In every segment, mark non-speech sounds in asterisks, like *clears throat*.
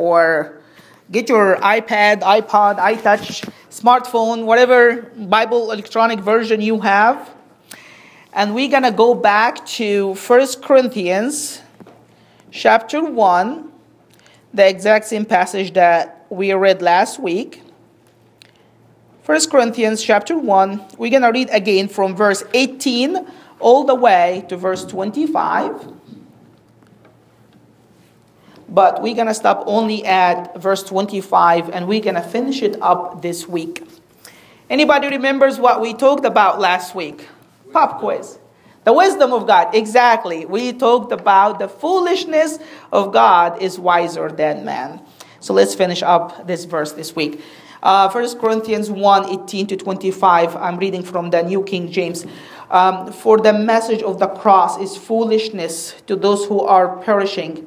or get your iPad, iPod, iTouch, smartphone, whatever Bible electronic version you have. And we're going to go back to 1 Corinthians chapter 1, the exact same passage that we read last week. 1 Corinthians chapter 1, we're going to read again from verse 18 all the way to verse 25 but we're going to stop only at verse 25 and we're going to finish it up this week. Anybody remembers what we talked about last week? Pop quiz. The wisdom of God. Exactly. We talked about the foolishness of God is wiser than man. So let's finish up this verse this week. Uh, 1 Corinthians 1 18 to 25. I'm reading from the New King James. Um, For the message of the cross is foolishness to those who are perishing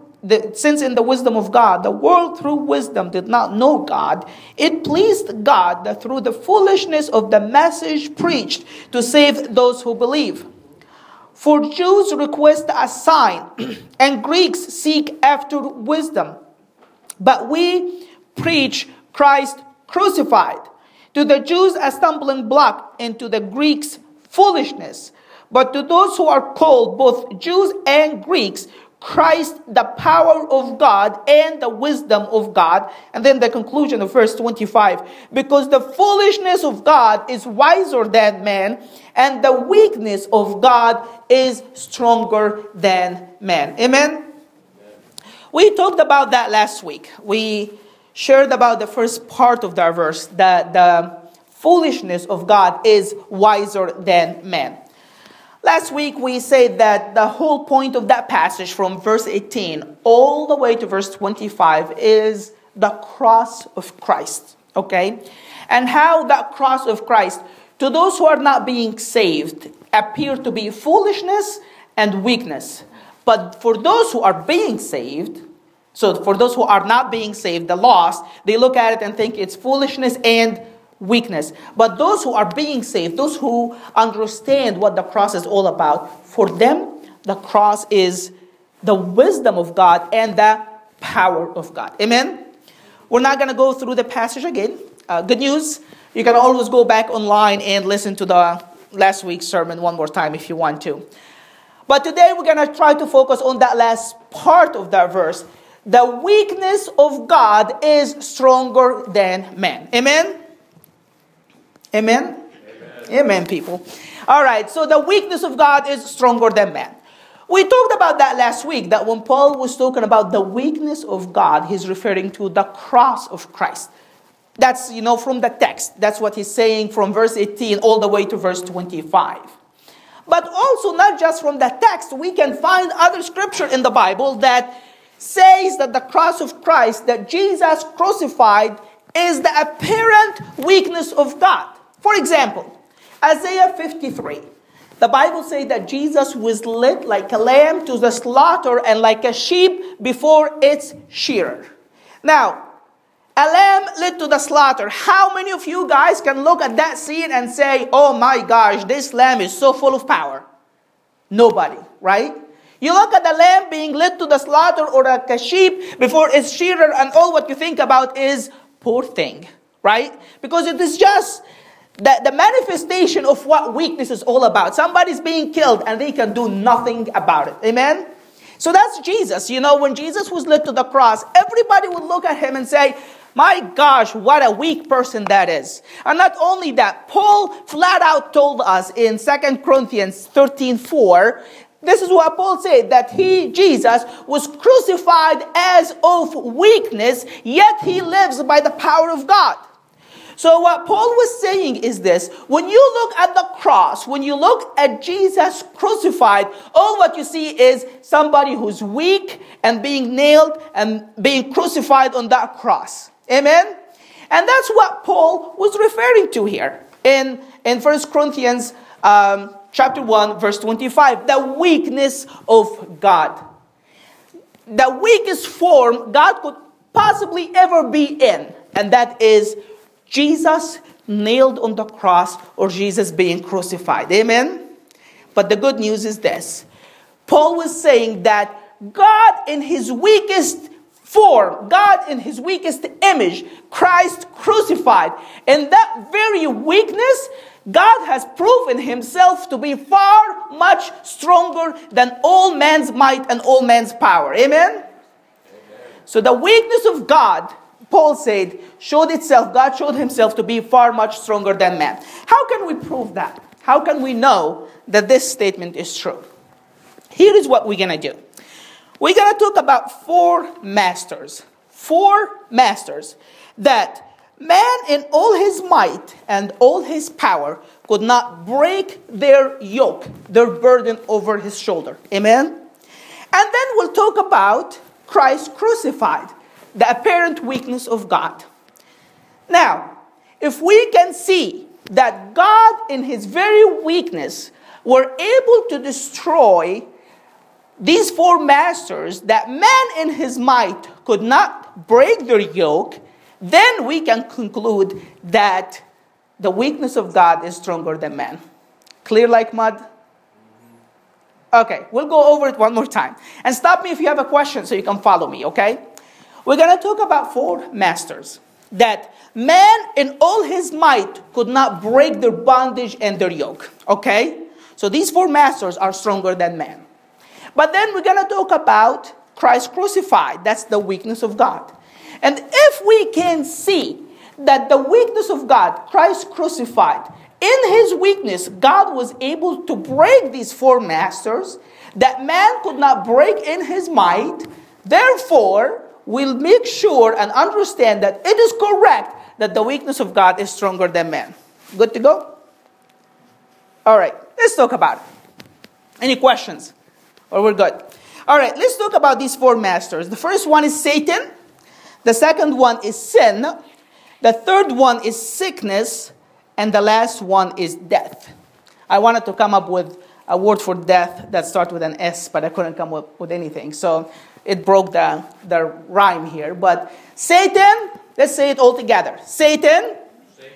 the, since in the wisdom of God, the world through wisdom did not know God, it pleased God that through the foolishness of the message preached to save those who believe. For Jews request a sign, *clears throat* and Greeks seek after wisdom. But we preach Christ crucified. To the Jews, a stumbling block, and to the Greeks, foolishness. But to those who are called, both Jews and Greeks, Christ, the power of God and the wisdom of God. And then the conclusion of verse 25. Because the foolishness of God is wiser than man, and the weakness of God is stronger than man. Amen? We talked about that last week. We shared about the first part of that verse, that the foolishness of God is wiser than man. Last week we said that the whole point of that passage from verse 18 all the way to verse 25 is the cross of Christ, okay? And how that cross of Christ to those who are not being saved appear to be foolishness and weakness. But for those who are being saved, so for those who are not being saved, the lost, they look at it and think it's foolishness and weakness. But those who are being saved, those who understand what the cross is all about, for them, the cross is the wisdom of God and the power of God. Amen? We're not going to go through the passage again. Uh, good news, you can always go back online and listen to the last week's sermon one more time if you want to. But today we're going to try to focus on that last part of that verse. The weakness of God is stronger than man. Amen? Amen? Amen? Amen, people. All right, so the weakness of God is stronger than man. We talked about that last week, that when Paul was talking about the weakness of God, he's referring to the cross of Christ. That's, you know, from the text. That's what he's saying from verse 18 all the way to verse 25. But also, not just from the text, we can find other scripture in the Bible that says that the cross of Christ, that Jesus crucified, is the apparent weakness of God. For example, Isaiah 53. The Bible says that Jesus was led like a lamb to the slaughter and like a sheep before its shearer. Now, a lamb led to the slaughter. How many of you guys can look at that scene and say, oh my gosh, this lamb is so full of power? Nobody, right? You look at the lamb being led to the slaughter or like a sheep before its shearer, and all what you think about is poor thing, right? Because it is just the, the manifestation of what weakness is all about. Somebody's being killed and they can do nothing about it. Amen? So that's Jesus. You know, when Jesus was led to the cross, everybody would look at him and say, my gosh, what a weak person that is. And not only that, Paul flat out told us in 2 Corinthians 13 4, this is what Paul said that he, Jesus, was crucified as of weakness, yet he lives by the power of God. So, what Paul was saying is this when you look at the cross, when you look at Jesus crucified, all what you see is somebody who's weak and being nailed and being crucified on that cross. Amen? And that's what Paul was referring to here in, in 1 Corinthians um, chapter 1, verse 25. The weakness of God. The weakest form God could possibly ever be in, and that is Jesus nailed on the cross or Jesus being crucified. Amen? But the good news is this Paul was saying that God, in his weakest form, God, in his weakest image, Christ crucified, in that very weakness, God has proven himself to be far much stronger than all man's might and all man's power. Amen? Amen? So the weakness of God, Paul said, showed itself, God showed himself to be far much stronger than man. How can we prove that? How can we know that this statement is true? Here is what we're going to do. We're going to talk about four masters. Four masters that man in all his might and all his power could not break their yoke, their burden over his shoulder. Amen? And then we'll talk about Christ crucified, the apparent weakness of God. Now, if we can see that God, in his very weakness, were able to destroy these four masters, that man in his might could not break their yoke, then we can conclude that the weakness of God is stronger than man. Clear like mud? Okay, we'll go over it one more time. And stop me if you have a question so you can follow me, okay? We're going to talk about four masters that man in all his might could not break their bondage and their yoke, okay? So these four masters are stronger than man. But then we're going to talk about Christ crucified. That's the weakness of God. And if we can see that the weakness of God, Christ crucified, in his weakness, God was able to break these four masters that man could not break in his might. Therefore, we'll make sure and understand that it is correct that the weakness of God is stronger than man. Good to go? All right, let's talk about it. Any questions? Or we're good? All right, let's talk about these four masters. The first one is Satan. The second one is sin. The third one is sickness. And the last one is death. I wanted to come up with a word for death that starts with an S, but I couldn't come up with anything. So it broke the, the rhyme here. But Satan, let's say it all together. Satan. Satan.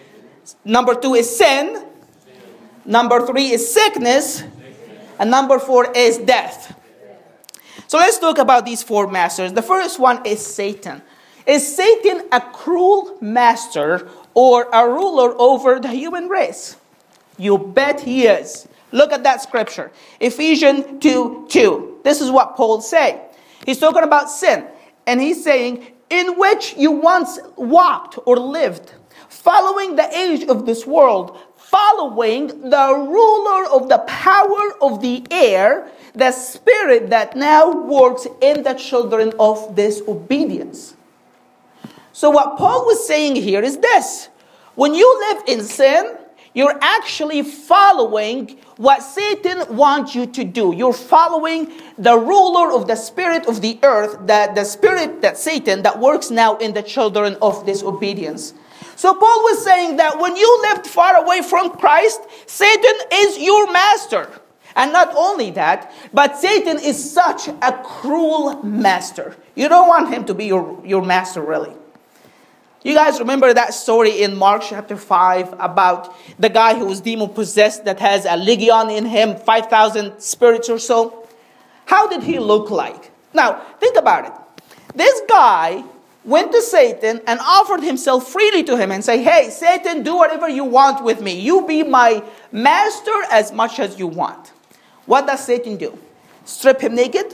Number two is sin. sin. Number three is sickness. sickness. And number four is death. So let's talk about these four masters. The first one is Satan. Is Satan a cruel master or a ruler over the human race? You bet he is. Look at that scripture. Ephesians 2 2. This is what Paul say. He's talking about sin. And he's saying, in which you once walked or lived, following the age of this world, following the ruler of the power of the air, the spirit that now works in the children of disobedience. So, what Paul was saying here is this when you live in sin, you're actually following what Satan wants you to do. You're following the ruler of the spirit of the earth, that the spirit that Satan that works now in the children of disobedience. So Paul was saying that when you lived far away from Christ, Satan is your master. And not only that, but Satan is such a cruel master. You don't want him to be your, your master, really. You guys remember that story in Mark chapter 5 about the guy who was demon possessed that has a legion in him, 5,000 spirits or so? How did he look like? Now, think about it. This guy went to Satan and offered himself freely to him and say, "Hey, Satan, do whatever you want with me. You be my master as much as you want." What does Satan do? Strip him naked?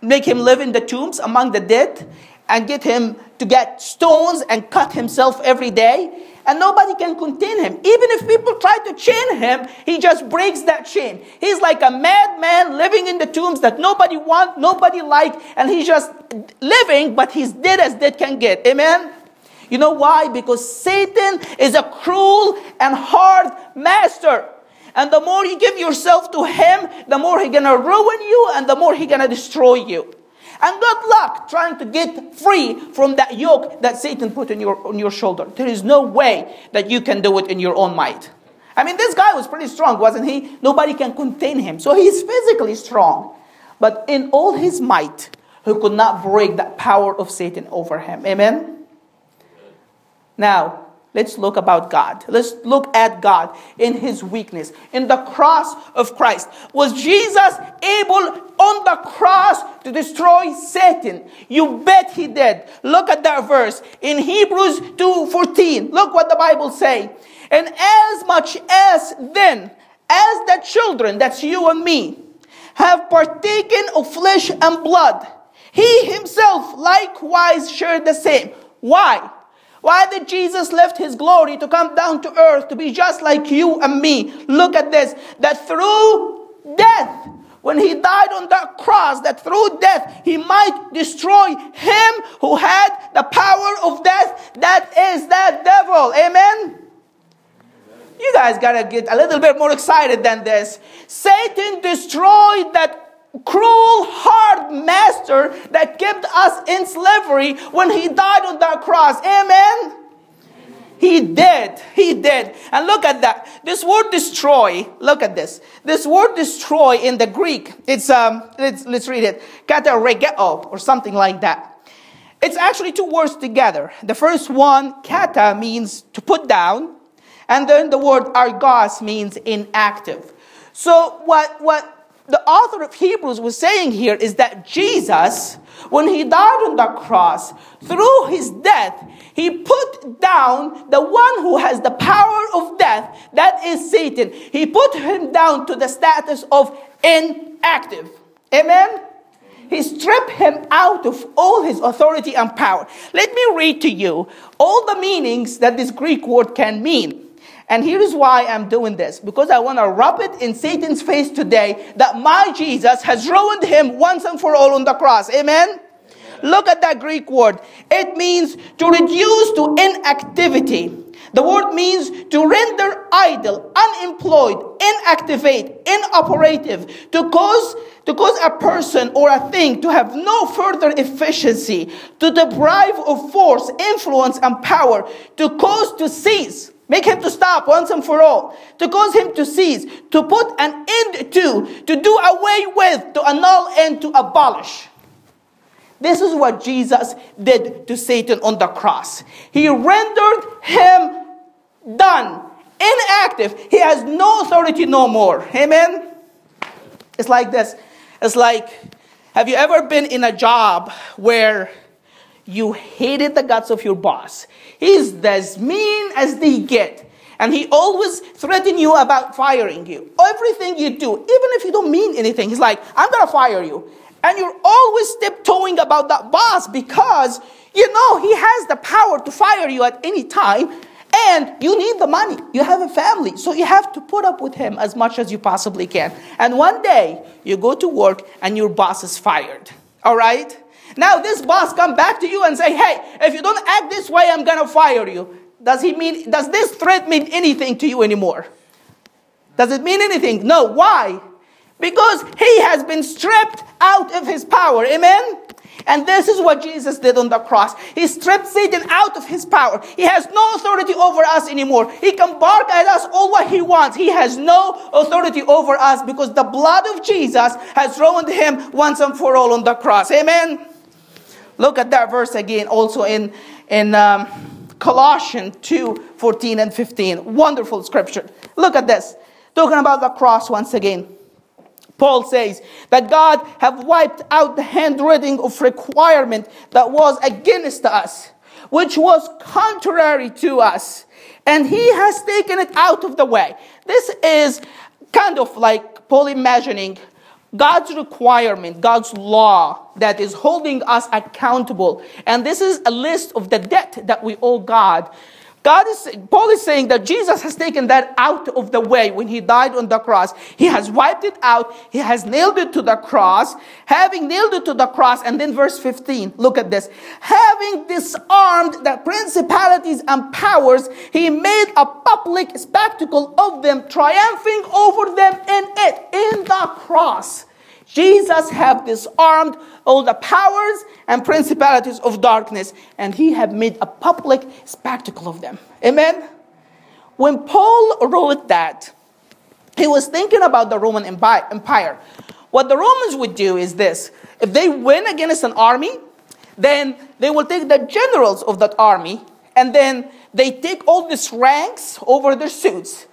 Make him live in the tombs among the dead and get him to get stones and cut himself every day and nobody can contain him. Even if people try to chain him, he just breaks that chain. He's like a madman living in the tombs that nobody want, nobody like, and he's just living, but he's dead as dead can get. Amen? You know why? Because Satan is a cruel and hard master. And the more you give yourself to him, the more he's gonna ruin you and the more he's gonna destroy you. And good luck trying to get free from that yoke that Satan put on your, on your shoulder. There is no way that you can do it in your own might. I mean, this guy was pretty strong, wasn't he? Nobody can contain him. So he's physically strong. But in all his might, he could not break that power of Satan over him. Amen? Now, Let's look about God. Let's look at God in his weakness. In the cross of Christ. Was Jesus able on the cross to destroy Satan? You bet he did. Look at that verse in Hebrews 2:14. Look what the Bible say. And as much as then as the children, that's you and me, have partaken of flesh and blood, he himself likewise shared the same. Why? Why did Jesus left his glory to come down to earth to be just like you and me? Look at this. That through death, when he died on that cross, that through death he might destroy him who had the power of death, that is that devil. Amen? You guys gotta get a little bit more excited than this. Satan destroyed that cruel, hard master that kept us in slavery when he died on that cross. Amen? He did. He did. And look at that. This word destroy, look at this. This word destroy in the Greek, it's, um, let's, let's read it. Kataregeo, or something like that. It's actually two words together. The first one, kata, means to put down. And then the word argos means inactive. So what, what the author of Hebrews was saying here is that Jesus, when he died on the cross, through his death, he put down the one who has the power of death, that is Satan. He put him down to the status of inactive. Amen? He stripped him out of all his authority and power. Let me read to you all the meanings that this Greek word can mean. And here is why I'm doing this because I want to rub it in Satan's face today that my Jesus has ruined him once and for all on the cross. Amen? Look at that Greek word. It means to reduce to inactivity. The word means to render idle, unemployed, inactivate, inoperative, to cause, to cause a person or a thing to have no further efficiency, to deprive of force, influence, and power, to cause to cease. Make him to stop once and for all, to cause him to cease, to put an end to, to do away with, to annul and to abolish. This is what Jesus did to Satan on the cross. He rendered him done, inactive. He has no authority no more. Amen? It's like this. It's like, have you ever been in a job where you hated the guts of your boss? He's as mean as they get. And he always threaten you about firing you. Everything you do, even if you don't mean anything, he's like, I'm gonna fire you. And you're always tiptoeing about that boss because you know he has the power to fire you at any time and you need the money. You have a family, so you have to put up with him as much as you possibly can. And one day you go to work and your boss is fired. All right? Now this boss come back to you and say, hey, if you don't act this way, I'm gonna fire you. Does he mean, does this threat mean anything to you anymore? Does it mean anything? No. Why? Because he has been stripped out of his power. Amen? And this is what Jesus did on the cross. He stripped Satan out of his power. He has no authority over us anymore. He can bark at us all what he wants. He has no authority over us because the blood of Jesus has ruined him once and for all on the cross. Amen? Look at that verse again, also in, in um, Colossians 2 14 and 15. Wonderful scripture. Look at this. Talking about the cross once again. Paul says that God have wiped out the handwriting of requirement that was against us, which was contrary to us, and he has taken it out of the way. This is kind of like Paul imagining God's requirement, God's law that is holding us accountable. And this is a list of the debt that we owe God. God is, Paul is saying that Jesus has taken that out of the way when he died on the cross. He has wiped it out. He has nailed it to the cross. Having nailed it to the cross, and then verse 15, look at this. Having disarmed the principalities and powers, he made a public spectacle of them, triumphing over them in it, in the cross. Jesus have disarmed all the powers and principalities of darkness, and he have made a public spectacle of them. Amen? When Paul wrote that, he was thinking about the Roman Empire. What the Romans would do is this if they win against an army, then they will take the generals of that army and then they take all these ranks over their suits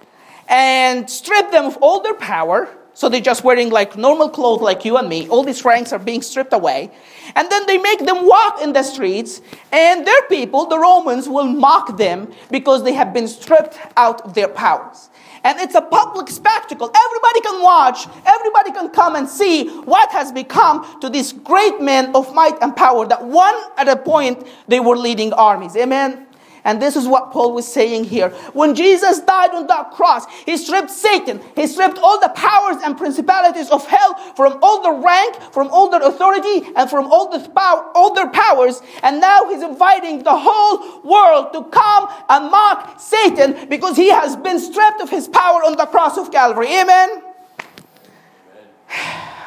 and strip them of all their power. So they're just wearing like normal clothes like you and me. All these ranks are being stripped away. And then they make them walk in the streets, and their people, the Romans, will mock them because they have been stripped out of their powers. And it's a public spectacle. Everybody can watch, everybody can come and see what has become to these great men of might and power that one at a point they were leading armies. Amen. And this is what Paul was saying here. When Jesus died on that cross, he stripped Satan, he stripped all the powers and principalities of hell from all the rank, from all their authority, and from all, the all their powers. And now he's inviting the whole world to come and mock Satan because he has been stripped of his power on the cross of Calvary. Amen.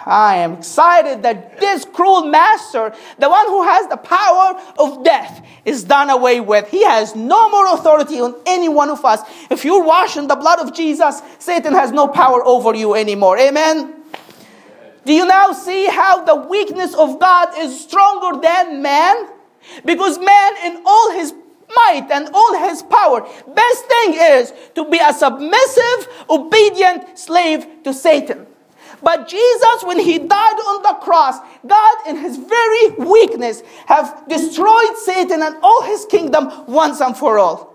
I am excited that this cruel master, the one who has the power of death, is done away with. He has no more authority on any one of us. If you're washed in the blood of Jesus, Satan has no power over you anymore. Amen. Do you now see how the weakness of God is stronger than man? Because man, in all his might and all his power, best thing is to be a submissive, obedient slave to Satan. But Jesus, when he died on the cross, God in his very weakness have destroyed Satan and all his kingdom once and for all.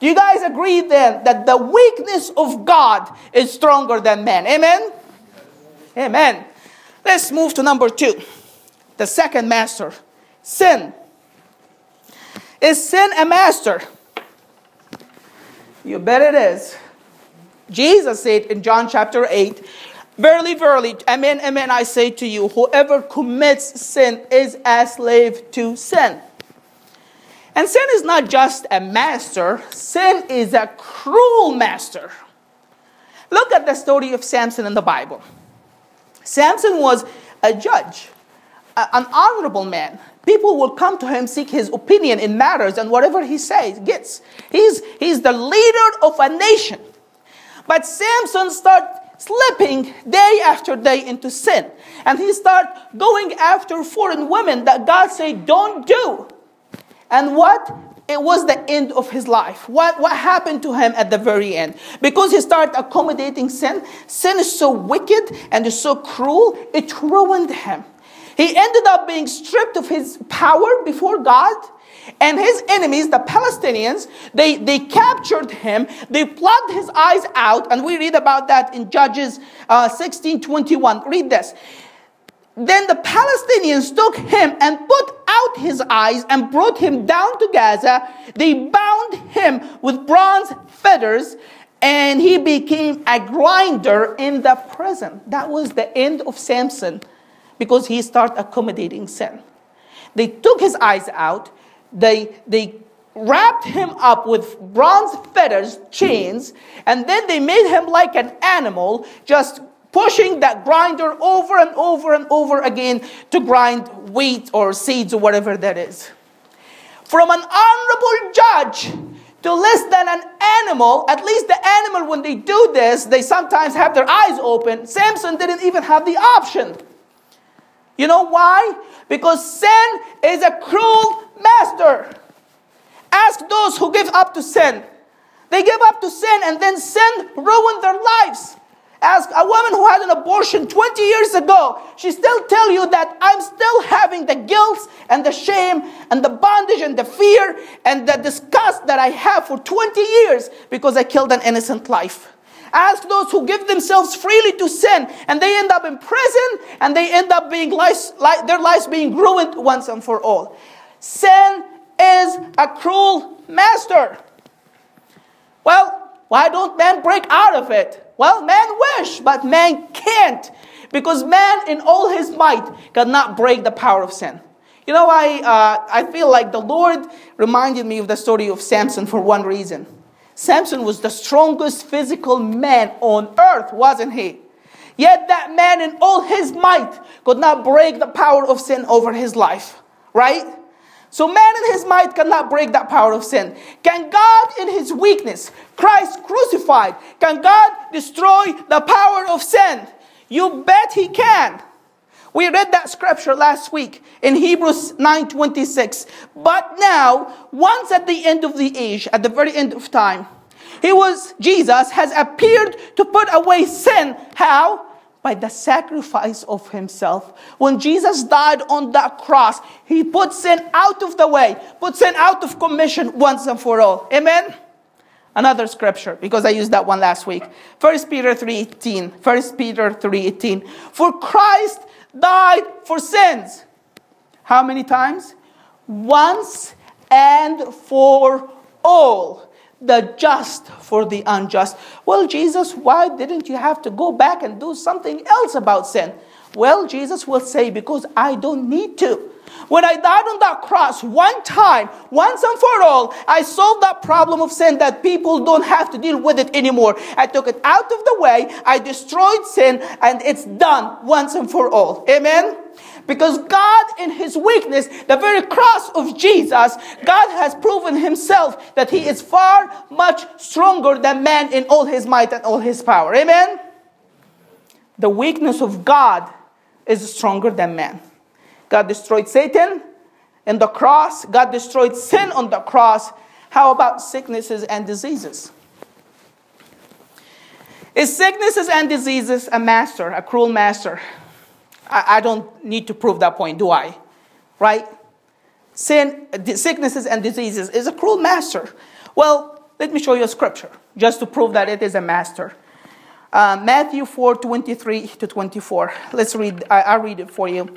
Do you guys agree then that the weakness of God is stronger than man? Amen? Amen. Let's move to number two. The second master sin. Is sin a master? You bet it is. Jesus said in John chapter 8, Verily, verily, amen, amen, I say to you, whoever commits sin is a slave to sin. And sin is not just a master, sin is a cruel master. Look at the story of Samson in the Bible. Samson was a judge, an honorable man. People will come to him, seek his opinion in matters, and whatever he says gets. He's, he's the leader of a nation. But Samson started slipping day after day into sin. And he started going after foreign women that God said, don't do. And what? It was the end of his life. What, what happened to him at the very end? Because he started accommodating sin, sin is so wicked and is so cruel, it ruined him. He ended up being stripped of his power before God and his enemies, the Palestinians, they, they captured him, they plugged his eyes out, and we read about that in Judges uh, 16 21. Read this. Then the Palestinians took him and put out his eyes and brought him down to Gaza. They bound him with bronze fetters, and he became a grinder in the prison. That was the end of Samson because he started accommodating sin. They took his eyes out, they, they wrapped him up with bronze fetters, chains, and then they made him like an animal, just pushing that grinder over and over and over again to grind wheat or seeds or whatever that is. From an honorable judge to less than an animal, at least the animal, when they do this, they sometimes have their eyes open. Samson didn't even have the option. You know why? Because sin is a cruel master. Ask those who give up to sin. They give up to sin and then sin ruined their lives. Ask a woman who had an abortion 20 years ago. She still tell you that I'm still having the guilt and the shame and the bondage and the fear and the disgust that I have for 20 years because I killed an innocent life. Ask those who give themselves freely to sin and they end up in prison and they end up being lives, their lives being ruined once and for all. Sin is a cruel master. Well, why don't men break out of it? Well, man wish, but man can't. Because man in all his might cannot break the power of sin. You know, I, uh, I feel like the Lord reminded me of the story of Samson for one reason. Samson was the strongest physical man on earth, wasn't he? Yet that man in all his might could not break the power of sin over his life, right? So man in his might cannot break that power of sin. Can God in his weakness, Christ crucified, can God destroy the power of sin? You bet he can. We read that scripture last week in Hebrews 9:26. But now, once at the end of the age, at the very end of time, he was Jesus has appeared to put away sin. How? By the sacrifice of himself. When Jesus died on that cross, he put sin out of the way, put sin out of commission once and for all. Amen another scripture because I used that one last week. 1 Peter 3:18. 1 Peter 3:18. For Christ died for sins. How many times? Once and for all. The just for the unjust. Well, Jesus, why didn't you have to go back and do something else about sin? Well, Jesus will say, because I don't need to. When I died on that cross one time, once and for all, I solved that problem of sin that people don't have to deal with it anymore. I took it out of the way, I destroyed sin, and it's done once and for all. Amen? Because God, in His weakness, the very cross of Jesus, God has proven Himself that He is far much stronger than man in all His might and all His power. Amen? The weakness of God is stronger than man. God destroyed Satan in the cross. God destroyed sin on the cross. How about sicknesses and diseases? Is sicknesses and diseases a master, a cruel master? I, I don't need to prove that point, do I? Right? Sin, sicknesses and diseases is a cruel master. Well, let me show you a scripture just to prove that it is a master. Uh, Matthew 4 23 to 24. Let's read, I, I'll read it for you.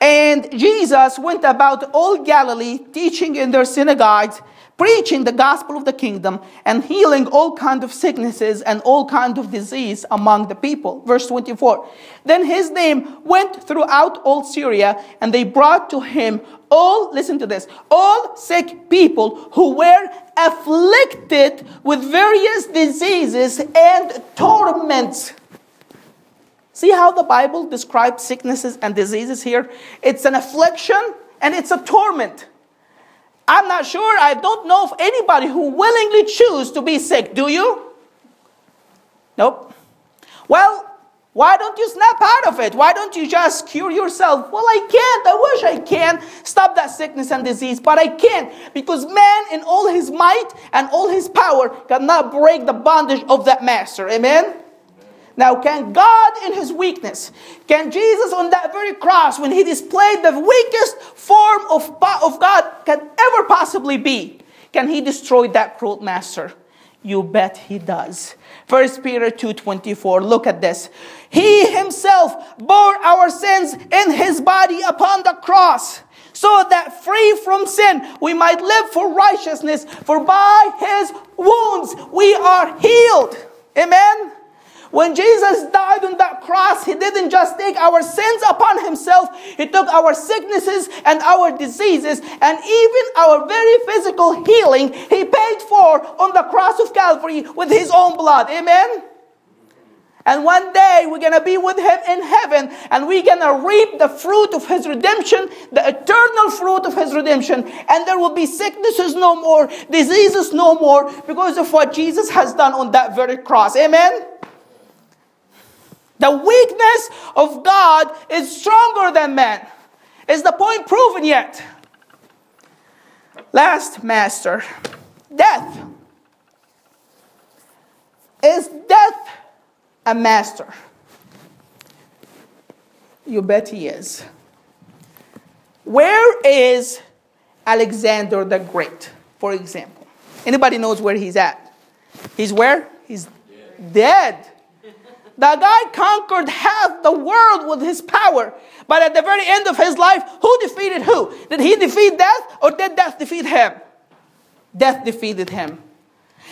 And Jesus went about all Galilee, teaching in their synagogues, preaching the gospel of the kingdom, and healing all kind of sicknesses and all kind of disease among the people. Verse 24. Then his name went throughout all Syria, and they brought to him all, listen to this, all sick people who were afflicted with various diseases and torments See how the Bible describes sicknesses and diseases here? It's an affliction and it's a torment. I'm not sure, I don't know of anybody who willingly choose to be sick. Do you? Nope. Well, why don't you snap out of it? Why don't you just cure yourself? Well, I can't. I wish I can stop that sickness and disease, but I can't because man, in all his might and all his power, cannot break the bondage of that master. Amen? Now, can God in his weakness, can Jesus on that very cross, when he displayed the weakest form of, of God can ever possibly be, can he destroy that cruel master? You bet he does. First Peter 2:24. Look at this. He himself bore our sins in his body upon the cross, so that free from sin we might live for righteousness, for by his wounds we are healed. Amen. When Jesus died on that cross, He didn't just take our sins upon Himself, He took our sicknesses and our diseases and even our very physical healing, He paid for on the cross of Calvary with His own blood. Amen? And one day we're going to be with him in heaven and we're going to reap the fruit of his redemption, the eternal fruit of his redemption. And there will be sicknesses no more, diseases no more because of what Jesus has done on that very cross. Amen? The weakness of God is stronger than man. Is the point proven yet? Last master, death. Is death a master? You bet he is. Where is Alexander the Great, for example? Anybody knows where he's at? He's where? He's dead. dead. The guy conquered half the world with his power. But at the very end of his life, who defeated who? Did he defeat death or did death defeat him? Death defeated him.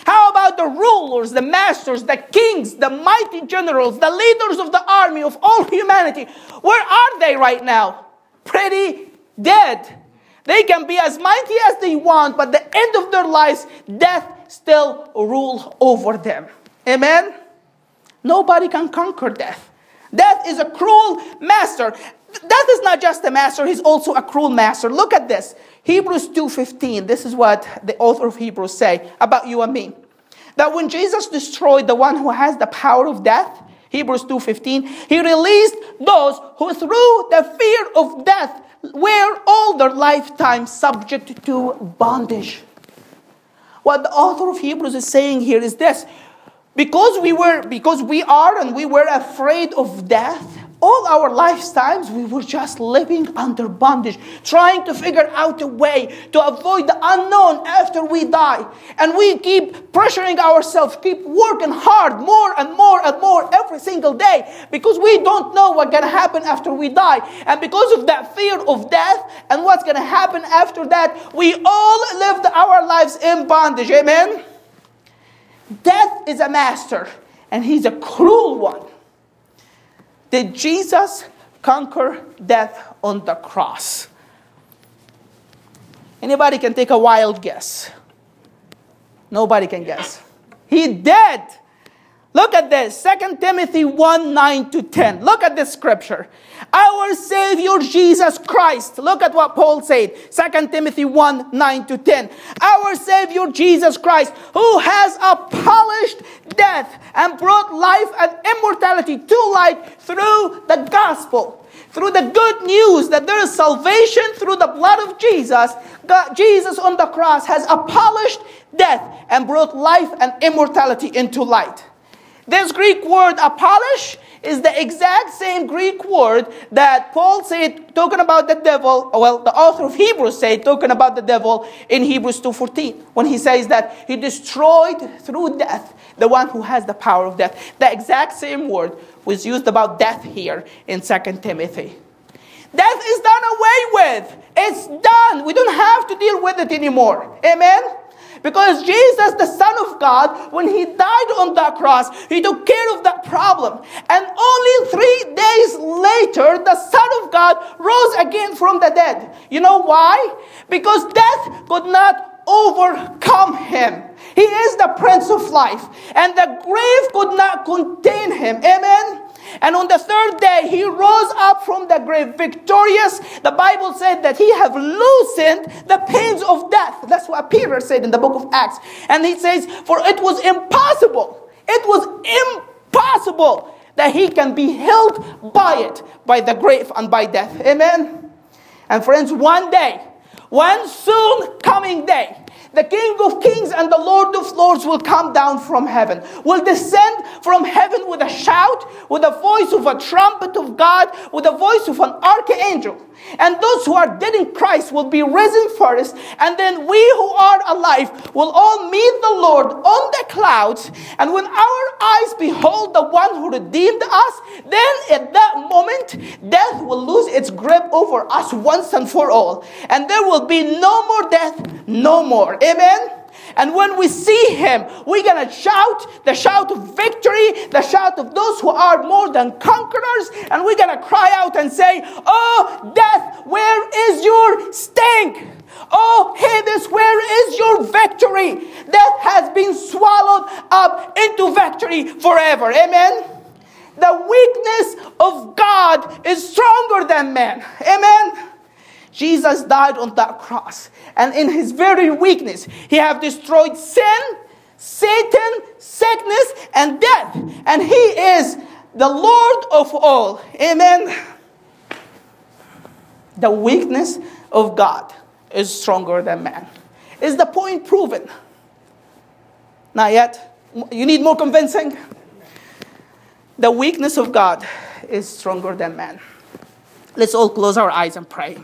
How about the rulers, the masters, the kings, the mighty generals, the leaders of the army of all humanity? Where are they right now? Pretty dead. They can be as mighty as they want, but the end of their lives, death still rules over them. Amen? Nobody can conquer death. Death is a cruel master. Death is not just a master, he's also a cruel master. Look at this. Hebrews 2:15. This is what the author of Hebrews say about you and me. That when Jesus destroyed the one who has the power of death, Hebrews 2:15, he released those who through the fear of death were all their lifetime subject to bondage. What the author of Hebrews is saying here is this because we were because we are and we were afraid of death all our lifetimes we were just living under bondage trying to figure out a way to avoid the unknown after we die. And we keep pressuring ourselves keep working hard more and more and more every single day because we don't know what's going to happen after we die. And because of that fear of death and what's going to happen after that we all lived our lives in bondage. Amen death is a master and he's a cruel one did Jesus conquer death on the cross? Anybody can take a wild guess. Nobody can guess. He did. Look at this 2 Timothy 1 9 to 10. Look at this scripture. Our Savior Jesus Christ. Look at what Paul said 2 Timothy 1 9 to 10. Our Savior Jesus Christ, who has abolished death and brought life and immortality to light through the gospel. Through the good news that there is salvation through the blood of Jesus, God, Jesus on the cross has abolished death and brought life and immortality into light. This Greek word abolish is the exact same Greek word that Paul said talking about the devil, well, the author of Hebrews said talking about the devil in Hebrews 2.14 when he says that he destroyed through death the one who has the power of death. The exact same word was used about death here in 2 Timothy. Death is done away with. It's done. We don't have to deal with it anymore. Amen? Because Jesus, the Son of God, when he died on that cross, he took care of that problem. And only three days later, the Son of God rose again from the dead. You know why? Because death could not overcome him. He is the Prince of Life, and the grave could not contain him. Amen. And on the third day, he rose up from the grave victorious. The Bible said that he have loosened the pains of death. That's what Peter said in the book of Acts. And he says, for it was impossible. It was impossible that he can be held by it, by the grave and by death. Amen. And friends, one day, one soon coming day, the King of Kings and the Lord of Lords will come down from heaven, will descend from heaven with a shout, with the voice of a trumpet of God, with the voice of an archangel. And those who are dead in Christ will be risen first, and then we who are alive will all meet the Lord on the clouds. And when our eyes behold the one who redeemed us, then at that moment, death will lose its grip over us once and for all. And there will be no more death, no more. Amen. And when we see him, we're going to shout the shout of victory, the shout of those who are more than conquerors, and we're going to cry out and say, Oh, death, where is your sting? Oh, Hades, where is your victory? Death has been swallowed up into victory forever. Amen. The weakness of God is stronger than man. Amen. Jesus died on that cross. And in his very weakness, he have destroyed sin, Satan, sickness, and death. And he is the Lord of all. Amen. The weakness of God is stronger than man. Is the point proven? Not yet. You need more convincing? The weakness of God is stronger than man. Let's all close our eyes and pray.